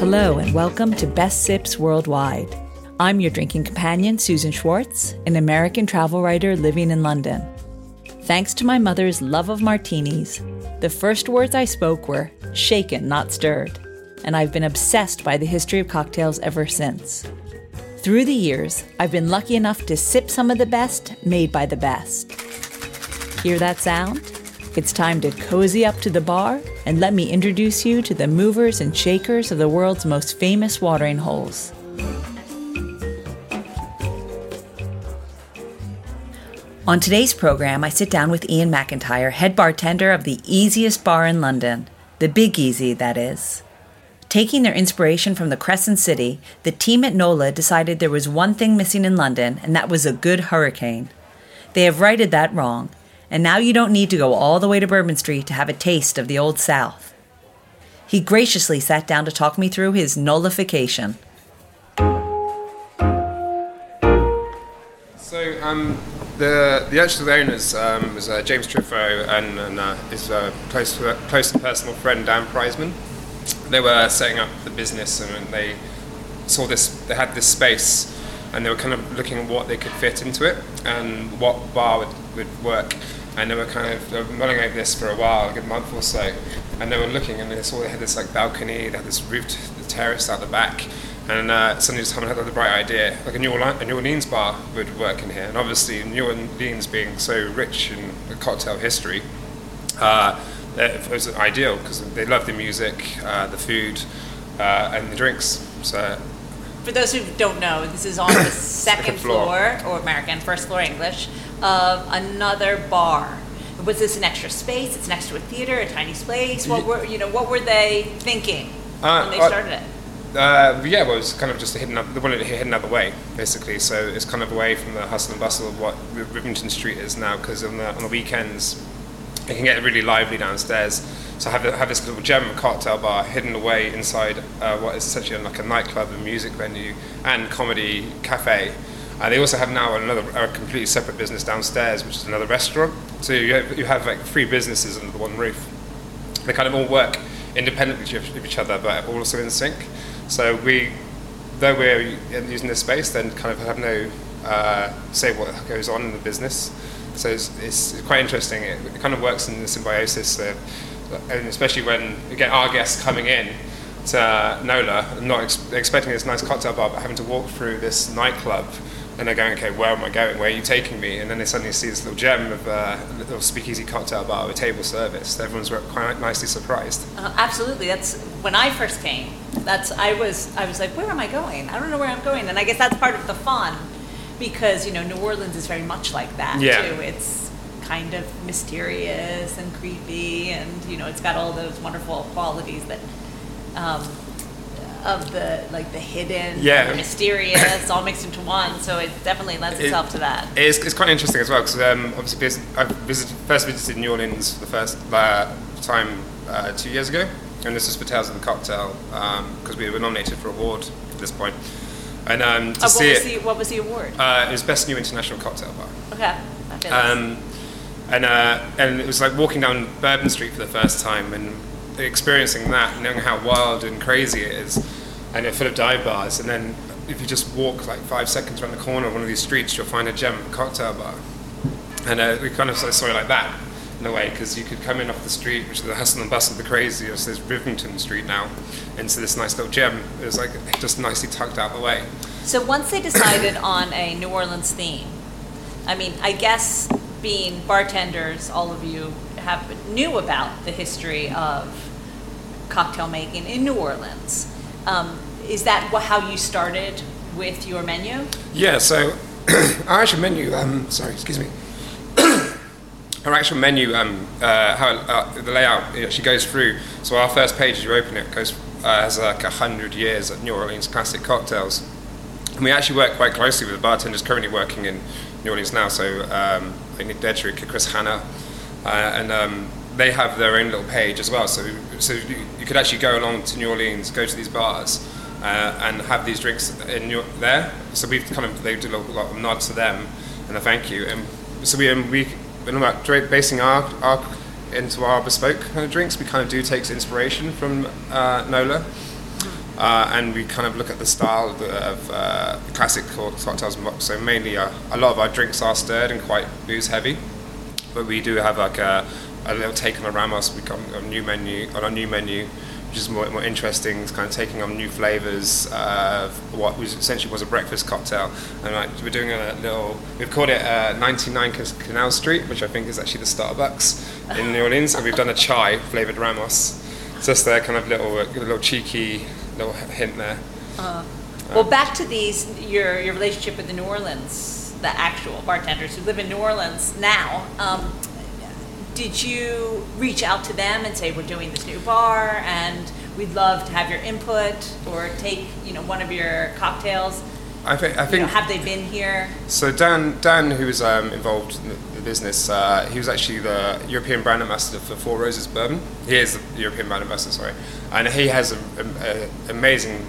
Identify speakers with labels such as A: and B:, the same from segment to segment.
A: Hello, and welcome to Best Sips Worldwide. I'm your drinking companion, Susan Schwartz, an American travel writer living in London. Thanks to my mother's love of martinis, the first words I spoke were shaken, not stirred, and I've been obsessed by the history of cocktails ever since. Through the years, I've been lucky enough to sip some of the best made by the best. Hear that sound? It's time to cozy up to the bar and let me introduce you to the movers and shakers of the world's most famous watering holes. On today's program, I sit down with Ian McIntyre, head bartender of the easiest bar in London, the Big Easy, that is. Taking their inspiration from the Crescent City, the team at NOLA decided there was one thing missing in London, and that was a good hurricane. They have righted that wrong, and now you don't need to go all the way to Bourbon Street to have a taste of the Old South. He graciously sat down to talk me through his nullification.
B: So um, the the actual owners um, was uh, James Truffaut and, and uh, his uh, close close and personal friend Dan Priseman. They were setting up the business and they saw this. They had this space and they were kind of looking at what they could fit into it and what bar would, would work and they were kind of they were mulling over this for a while, like a month or so, and they were looking, and they saw they had this like balcony, they had this roofed terrace out the back, and uh, suddenly someone had the bright idea, like a New, Orleans, a New Orleans bar would work in here, and obviously New Orleans being so rich in cocktail history, uh, it was ideal because they love the music, uh, the food, uh, and the drinks. So
A: for those who don't know, this is on the second, second floor. floor, or American, first floor English, of another bar. Was this an extra space? It's next to a theater, a tiny space. What were you know? What were they thinking uh, when they started it?
B: Uh, yeah, well, it was kind of just hidden up. They wanted it hidden out the way, basically. So it's kind of away from the hustle and bustle of what Rivington Street is now. Because on the on the weekends, it can get really lively downstairs. So I have, have this little gem cocktail bar hidden away inside uh, what is essentially like a nightclub and music venue and comedy cafe. Uh, they also have now another a completely separate business downstairs, which is another restaurant. So you have, you have like three businesses under one roof. They kind of all work independently of each other, but also in sync. So we, though we're using this space, then kind of have no uh, say what goes on in the business. So it's, it's quite interesting. It, it, kind of works in the symbiosis, uh, and especially when you get our guests coming in to NOLA, not ex- expecting this nice cocktail bar, but having to walk through this nightclub and they're going, okay, where am I going? Where are you taking me? And then they suddenly see this little gem of uh, a little speakeasy cocktail bar with table service. Everyone's quite nicely surprised.
A: Uh, absolutely. That's when I first came. That's I was I was like, where am I going? I don't know where I'm going. And I guess that's part of the fun, because you know New Orleans is very much like that
B: yeah.
A: too. It's kind of mysterious and creepy, and you know it's got all those wonderful qualities that. Um, of the like the hidden,
B: yeah,
A: the mysterious, all mixed into one. So it definitely lends it, itself to that.
B: It's, it's quite interesting as well because um, obviously I visited, first visited New Orleans the first uh, time uh, two years ago, and this was for Tales of the Cocktail because um, we were nominated for award at this point. And um, to
A: uh,
B: see
A: it,
B: the,
A: what was the award?
B: Uh, it was Best New International Cocktail Bar.
A: Okay.
B: Um, and uh, and it was like walking down Bourbon Street for the first time and experiencing that, knowing how wild and crazy it is, and it's full of dive bars, and then if you just walk like five seconds around the corner of one of these streets, you'll find a gem cocktail bar. And uh, we kind of saw it like that in a way, because you could come in off the street, which is the hustle and bustle of the crazy, of this Rivington Street now, into this nice little gem. It was like just nicely tucked out of the way.
A: So once they decided on a New Orleans theme, I mean, I guess being bartenders, all of you have knew about the history of cocktail making in New Orleans. Um, is that how you started with your menu?
B: Yeah, so our actual menu, um, sorry, excuse me. our actual menu, um, uh, how uh, the layout it actually goes through. So our first page, as you open it, goes uh, has like hundred years of New Orleans classic cocktails, and we actually work quite closely with the bartenders currently working in New Orleans now. So um, Nick Detrich, Chris Hannah, uh, and um, they have their own little page as well. So, so you, you could actually go along to New Orleans, go to these bars, uh, and have these drinks in New, there. So we've kind of they do a lot of nods to them and a thank you. And so we um, we when about basing our, our into our bespoke kind of drinks, we kind of do take inspiration from uh, Nola. Uh, and we kind of look at the style of, the, of uh, the classic cocktails and. So mainly, uh, a lot of our drinks are stirred and quite booze heavy, but we do have like a, a little take on the Ramos. We come on a new menu on our new menu, which is more, more interesting. It's kind of taking on new flavors of what was essentially was a breakfast cocktail. And like we're doing a little, we've called it uh, 99 Canal Street, which I think is actually the Starbucks in New Orleans, and we've done a chai flavored Ramos. It's just their kind of little, little cheeky little hint there.
A: Uh, well, back to these your your relationship with the New Orleans, the actual bartenders who live in New Orleans now. Um, did you reach out to them and say we're doing this new bar and we'd love to have your input or take you know one of your cocktails?
B: I think, I think
A: know, have they been here?
B: So Dan, Dan, who was um, involved in the, the business, uh, he was actually the European brand ambassador for Four Roses Bourbon. He is the European brand ambassador, sorry, and he has a, a, a amazing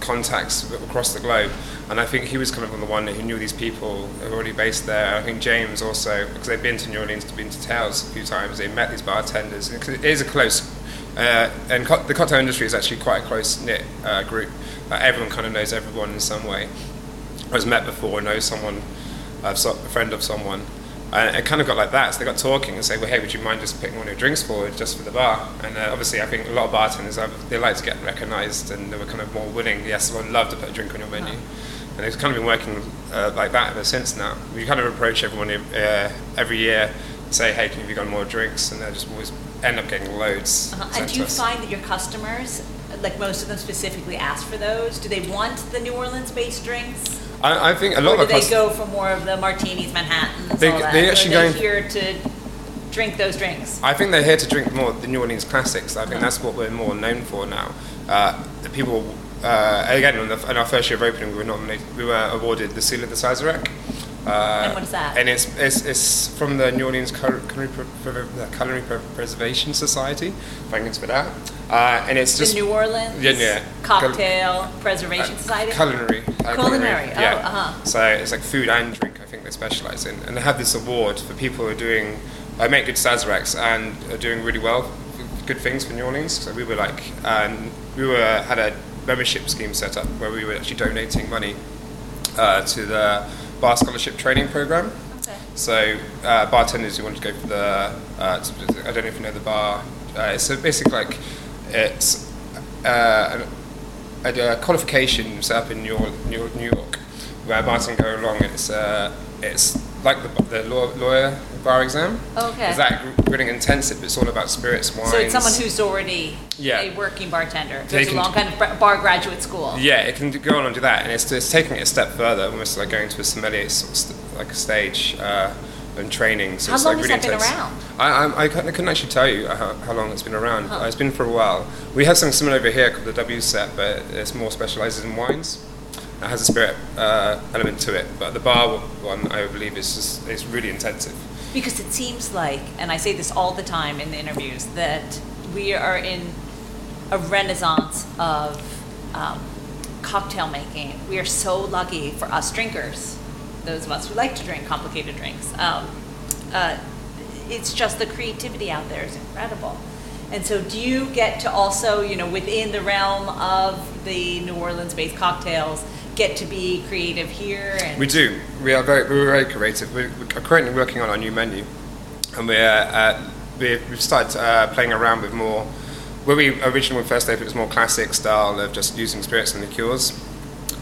B: contacts across the globe. And I think he was kind of the one who knew these people who were already based there. I think James also, because they've been to New Orleans, been to Tales a few times, they met these bartenders. It is a close, uh, and co- the cocktail industry is actually quite a close knit uh, group. Uh, everyone kind of knows everyone in some way. Has met before, knows someone, a friend of someone. And it kind of got like that. So they got talking and say, well, hey, would you mind just putting one of your drinks forward just for the bar? And uh, obviously, I think a lot of bartenders, they like to get recognised and they were kind of more willing. Yes, I would love to put a drink on your menu. And it's kind of been working uh, like that ever since now. We kind of approach everyone uh, every year, and say, hey, can you get more drinks? And they just always end up getting loads.
A: Uh-huh. And do you find that your customers, like most of them specifically ask for those? Do they want the New Orleans based drinks?
B: I, I think a lot
A: or
B: of
A: do they go for more of the martinis, Manhattans,
B: they,
A: all that?
B: They actually
A: or are
B: going
A: here to drink those drinks?
B: I think they're here to drink more the New Orleans classics. I think that's what we're more known for now. Uh, the people, uh, again, in, the, in, our first year of opening, we were nominated, we were awarded the Seal of the Sazerac.
A: Uh, and what is that?
B: And it's, it's, it's from the New Orleans Culinary, Culinary Preservation Society, if I can for that. Uh, and it's just
A: the New Orleans
B: yeah, yeah.
A: Cocktail Cul- Preservation uh, Society.
B: Culinary.
A: Uh, culinary. Oh,
B: yeah.
A: uh-huh.
B: So it's like food and drink. I think they specialize in, and they have this award for people who are doing. I make good Sazeracs and are doing really well, good things for New Orleans. So we were like, and we were had a membership scheme set up where we were actually donating money uh, to the bar scholarship training program.
A: Okay.
B: So uh, bartenders who want to go for the, uh, I don't know if you know the bar. Uh, it's a basically like it's uh, a, a, qualification set up in New York, New York where bartenders go along. It's uh, it's like the, the law, lawyer bar exam.
A: Okay.
B: It's that really intensive. It's all about spirits, wines.
A: So it's someone who's already
B: yeah.
A: a working bartender. Goes along kind of bar graduate school.
B: Yeah, it can go on and do that, and it's, it's taking it a step further, almost like going to a sommelier sort of st- like a stage. Uh, and training.
A: So how long like really has that intense. been around?
B: I, I, I, couldn't actually tell you how, how long it's been around. Huh. Uh, it's been for a while. We have something similar over here called the WSET, but it's more specialized in wines. It has a spirit uh, element to it, but the bar one, I believe, is just, is really intensive.
A: Because it seems like, and I say this all the time in the interviews, that we are in a renaissance of um, cocktail making. We are so lucky for us drinkers those of us who like to drink complicated drinks. Um, uh, it's just the creativity out there is incredible. And so, do you get to also, you know, within the realm of the New Orleans-based cocktails, get to be creative here? And
B: we do. We are very, we're very creative. We're, currently working on our new menu, and we're uh, we've started uh, playing around with more. Where we originally first opened, it was more classic style of just using spirits and liqueurs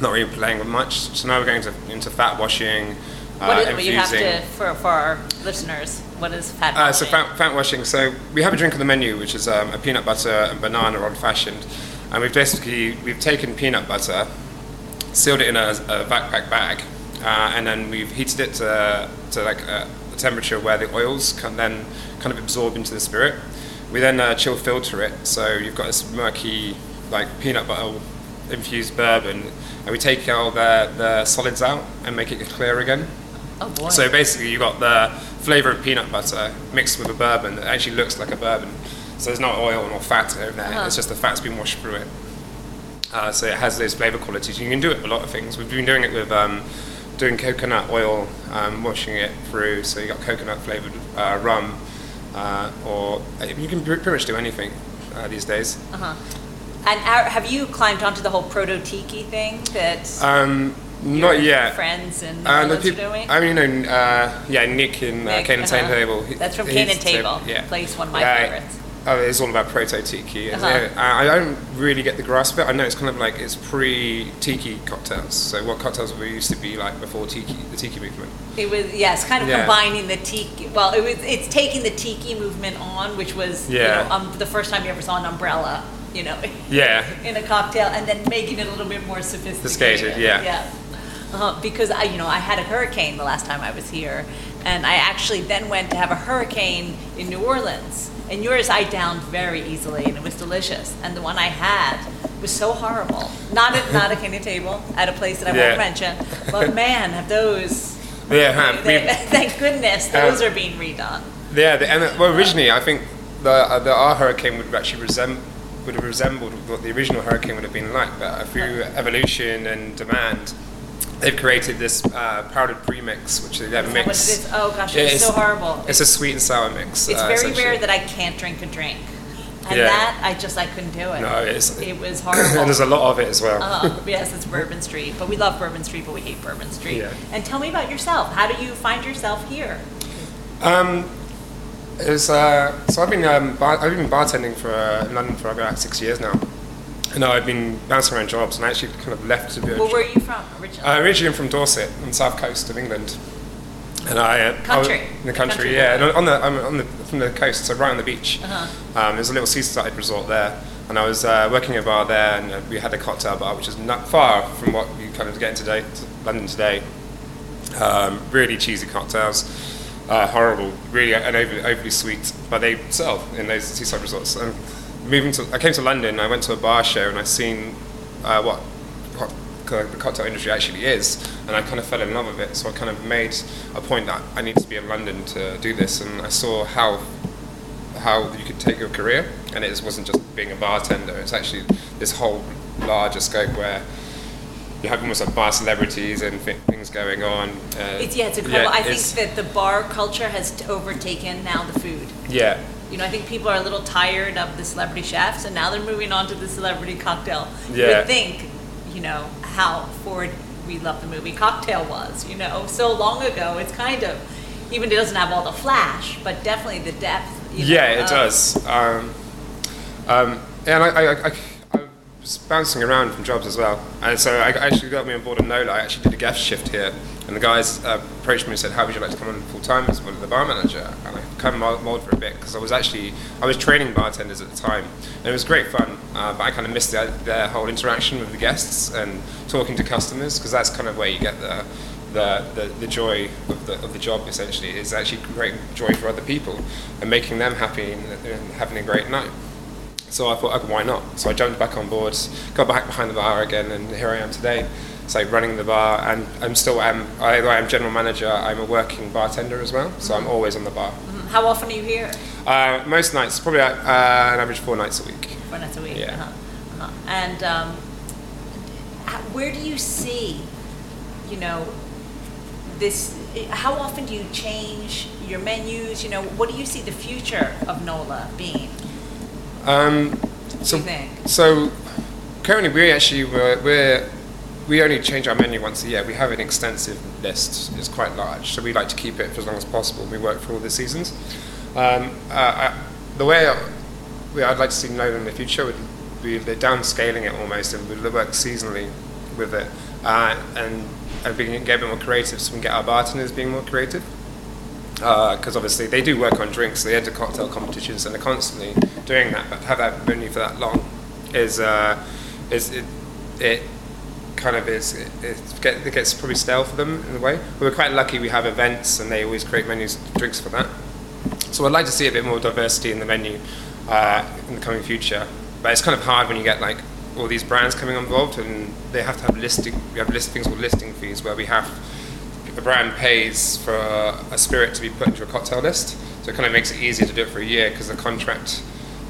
B: not really playing with much. So now we're going to, into fat washing.
A: Uh, what is, you have to for, for our listeners? What is fat washing? Uh,
B: so fat, fat, washing. So we have a drink on the menu, which is um, a peanut butter and banana old fashioned, and we've basically we've taken peanut butter, sealed it in a, a vac-pack bag, uh, and then we've heated it to, to like a, temperature where the oils can then kind of absorb into the spirit. We then uh, chill filter it, so you've got this murky like peanut butter infused bourbon, and we take all the, the solids out and make it clear again.
A: Oh boy.
B: So basically, you've got the flavour of peanut butter mixed with a bourbon that actually looks like a bourbon. So there's no oil or fat in there, uh-huh. it's just the fat's been washed through it. Uh, so it has those flavour qualities. You can do it with a lot of things. We've been doing it with um, doing coconut oil, um, washing it through. So you got coconut flavoured uh, rum, uh, or you can pretty much do anything uh, these days.
A: Uh-huh. And our, have you climbed onto the whole proto tiki thing that
B: Um, not yet.
A: friends and
B: Uh,
A: are doing?
B: I mean, you know, uh, yeah, Nick in uh,
A: Nick,
B: Cane and
A: uh-huh.
B: Table.
A: That's from Cane and Table,
B: Yeah.
A: place, one of my favorites.
B: Oh, it's all about proto tiki.
A: Uh-huh.
B: I, I don't really get the grasp of it. I know it's kind of like it's pre tiki cocktails. So what cocktails were used to be like before tiki, the tiki movement.
A: It was yes, kind of
B: Yeah.
A: combining the tiki. Well, it was it's taking the tiki movement on, which was
B: Yeah.
A: you know um, the first time you ever saw an umbrella, you know,
B: Yeah.
A: in a cocktail, and then making it a little bit more sophisticated.
B: Sophisticated, yeah.
A: Yeah. Uh, because I, you know, I had a hurricane the last time I was here, and I actually then went to have a hurricane in New Orleans. And yours I downed very easily, and it was delicious. And the one I had was so horrible. Not at not a cane table at a place that I
B: Yeah.
A: won't mention, but man, have those.
B: Yeah, huh, we-
A: thank goodness those
B: Um,
A: are being redone.
B: Yeah, the, and uh, well, originally I think the uh, the our hurricane would actually resemb- would have resembled what the original hurricane would have been like, but through evolution and demand, they've created this uh, powdered premix, which they
A: that
B: mix.
A: is? Oh gosh,
B: it's,
A: it was so horrible.
B: It's a sweet and sour mix.
A: It's
B: uh,
A: very rare that I can't drink a drink, and
B: Yeah.
A: that I just I couldn't do it.
B: No, it's
A: it was horrible.
B: and there's a lot of it as well.
A: Uh, yes, it's Bourbon Street, but we love Bourbon Street, but we hate Bourbon Street.
B: Yeah.
A: And tell me about yourself. How do you find yourself here?
B: Um, it's, uh, so I've been um, bar- I've been bartending for uh, in London for about six years now. And I've been bouncing around jobs, and I actually kind of left to be. a-
A: Well, where are you from originally?
B: Uh, originally, I'm from Dorset, on the south coast of England. And I, uh, I
A: Country.
B: in the country,
A: Country
B: yeah. And on the, I'm on the from the coast, so right on the beach.
A: Uh-huh.
B: Um, there's a little seaside resort there, and I was uh, working a bar there, and uh, we had a cocktail bar, which is not far from what you kind of get in today, to London today. Um, really cheesy cocktails, uh, horrible, really and over, overly sweet, but they sell in those seaside resorts. And moving to, I came to London, I went to a bar show, and I seen uh, what what the cocktail industry actually is, and I kind of fell in love with it. So I kind of made a point that I need to be in London to do this, and I saw how how you could take your career, and it wasn't just being a bartender. It's actually this whole larger scope where you have almost like bar celebrities and thi- things going on. Uh,
A: It's yeah, it's incredible. I
B: it's-
A: think that the bar culture has t- overtaken now the food.
B: yeah,
A: You know, I think people are a little tired of the celebrity chefs, and now they're moving on to the celebrity cocktail. You would think, you know, how forward we love the movie Cocktail was. You know, so long ago. It's kind of, even it doesn't have all the flash, but definitely the depth. You know,
B: yeah, it does. Um, um, and I, I, I, bouncing around from jobs as well, and so I actually got me on board a Nola. I actually did a guest shift here, and the guys uh, approached me and said, "How would you like to come on full time as one of the bar manager?" And I kind of mold for a bit because I was actually I was training bartenders at the time, and it was great fun. Uh, but I kind of missed the, the whole interaction with the guests and talking to customers because that's kind of where you get the the, the, the joy of the, of the job essentially is actually great joy for other people and making them happy and, and having a great night. So I thought, okay, why not? So I jumped back on board, got back behind the bar again, and here I am today. So running the bar, and I'm still am. Although I'm general manager, I'm a working bartender as well. So I'm always on the bar.
A: Mhm. How often are you here?
B: Uh, most nights, probably uh, an average four nights a week.
A: Four nights a week.
B: Yeah.
A: Uh-huh. Uh-huh. And um, where do you see, you know, this? How often do you change your menus? You know, what do you see the future of NOLA being?
B: Um, so,
A: do you think?
B: so currently we actually we're, we're we only change our menu once a year. We have an extensive list; it's quite large, so we like to keep it for as long as possible. We work for all the seasons. Um, uh, I, the way I, I'd like to see Nola in the future would be the downscaling it almost, and we work seasonally with it, uh, and and we can get a bit more creative, so we can get our bartenders being more creative because obviously they do work on drinks, they enter cocktail competitions and they're constantly doing that. But have that menu for that long is uh, is it, it kind of is it, it, get, it gets probably stale for them in a way. We're quite lucky we have events and they always create menus drinks for that. So I'd like to see a bit more diversity in the menu uh, in the coming future. But it's kind of hard when you get like all these brands coming involved and they have to have listing. We have list things called listing fees where we have the brand pays for a spirit to be put into a cocktail list. So it kind of makes it easier to do it for a year because the contract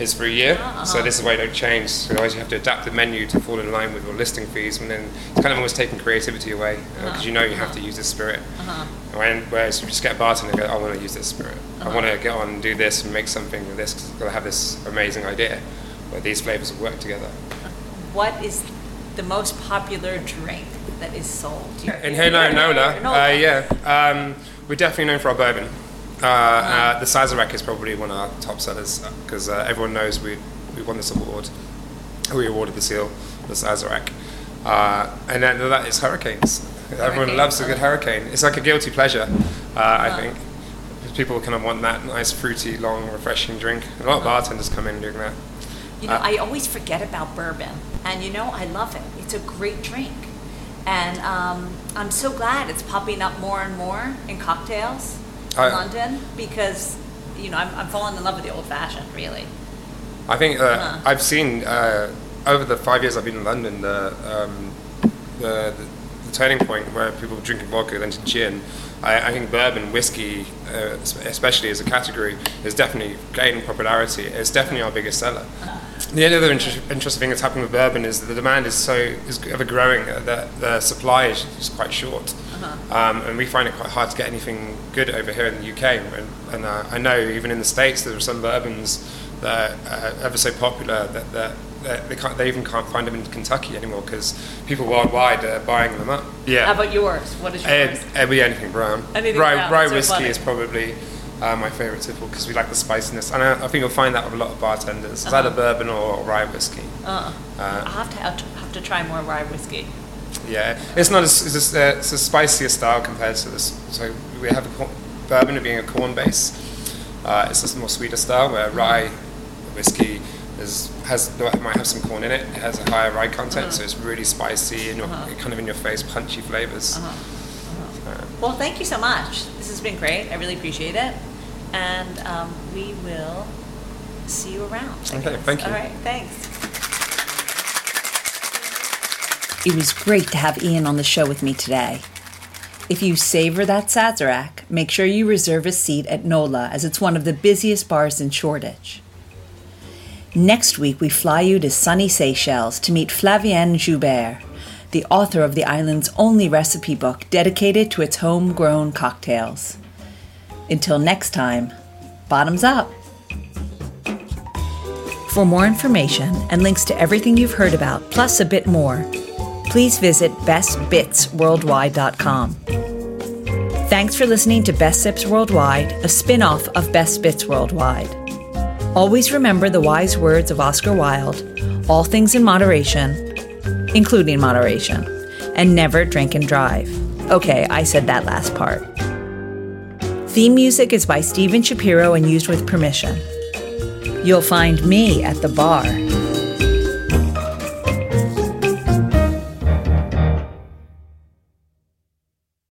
B: is for a year. So ah. this is why you don't change. So otherwise you have to adapt the menu to fall in line with your listing fees, and then it's kind of almost taking creativity away because you know you have to ah. use this spirit. Uh-huh. When, whereas you just get a bartender and go, I want to use this spirit. I want to uh-huh. get on and do this and make something with this because I have this amazing idea where these flavors will work together.
A: what is the most popular drink that is sold?
B: In here, no, Nola. Uh, yeah, um, we're definitely known for our bourbon. Uh, uh, the Sazerac is probably one of our top sellers because uh, everyone knows we we won this award. We awarded the seal, the Sazerac. Uh, and then that is hurricanes. Everyone loves a good
A: uh.
B: hurricane. It's like a guilty pleasure, uh, I
A: Uh.
B: think. People kind of want that nice, fruity, long, refreshing drink. A lot of bartenders come in doing that.
A: You know,
B: Uh,
A: I always forget about bourbon, and you know, I love it. It's a great drink, and um, I'm so glad it's popping up more and more in cocktails in
B: I-
A: London because you know I'm, I'm falling in love with the old fashioned, really.
B: I think uh,
A: Uh-huh.
B: I've seen uh, over the five years I've been in London the, um, the, the turning point where people were drinking vodka then to gin. I, I think bourbon, whiskey, uh, especially as a category, is definitely gaining popularity. It's definitely our biggest seller. The only other inter- interesting thing that's happening with bourbon is that the demand is so is ever growing uh, that the supply is just quite short, um, and we find it quite hard to get anything good over here in the UK. And, and uh, I know even in the states there are some bourbons that are ever so popular that, that, that they can't they even can't find them in Kentucky anymore because people worldwide are buying them up. Yeah.
A: How about yours? What is yours?
B: Uh, it'd be anything brown.
A: Anything
B: rye,
A: brown,
B: rye
A: that's so
B: whiskey
A: funny.
B: is probably uh, my favourite typical because we like the spiciness, and I, I think you'll find that with a lot of bartenders. It's
A: Uh-huh.
B: either bourbon or rye whiskey.
A: Uh,
B: Uh,
A: I'll have to have to, have to try more rye whiskey.
B: yeah, it's not as it's a, uh, it's a spicier style compared to this. So we have a corn, bourbon being a corn base. Uh, it's a more sweeter style where rye whiskey is has might have some corn in it. It has a higher rye content, so it's really spicy and
A: Uh-huh.
B: kind of in your face, punchy flavors.
A: Well, thank you so much. This has been great. I really appreciate it, and um, we will see you around. I
B: Okay,
A: guess.
B: thank you.
A: All right, thanks.
C: It was great to have Ian on the show with me today. If you savor that Sazerac, make sure you reserve a seat at NOLA as it's one of the busiest bars in Shoreditch. Next week, we fly you to sunny Seychelles to meet Flavienne Joubert, the author of the island's only recipe book dedicated to its homegrown cocktails. Until next time, bottoms up. For more information and links to everything you've heard about, plus a bit more, please visit bestbitsworldwide.com. Thanks for listening to Best Sips Worldwide, a spin off of Best Bits Worldwide. Always remember the wise words of Oscar Wilde all things in moderation, including moderation, and never drink and drive. Okay, I said that last part. Theme music is by Steven Shapiro and used with permission. You'll find me at the bar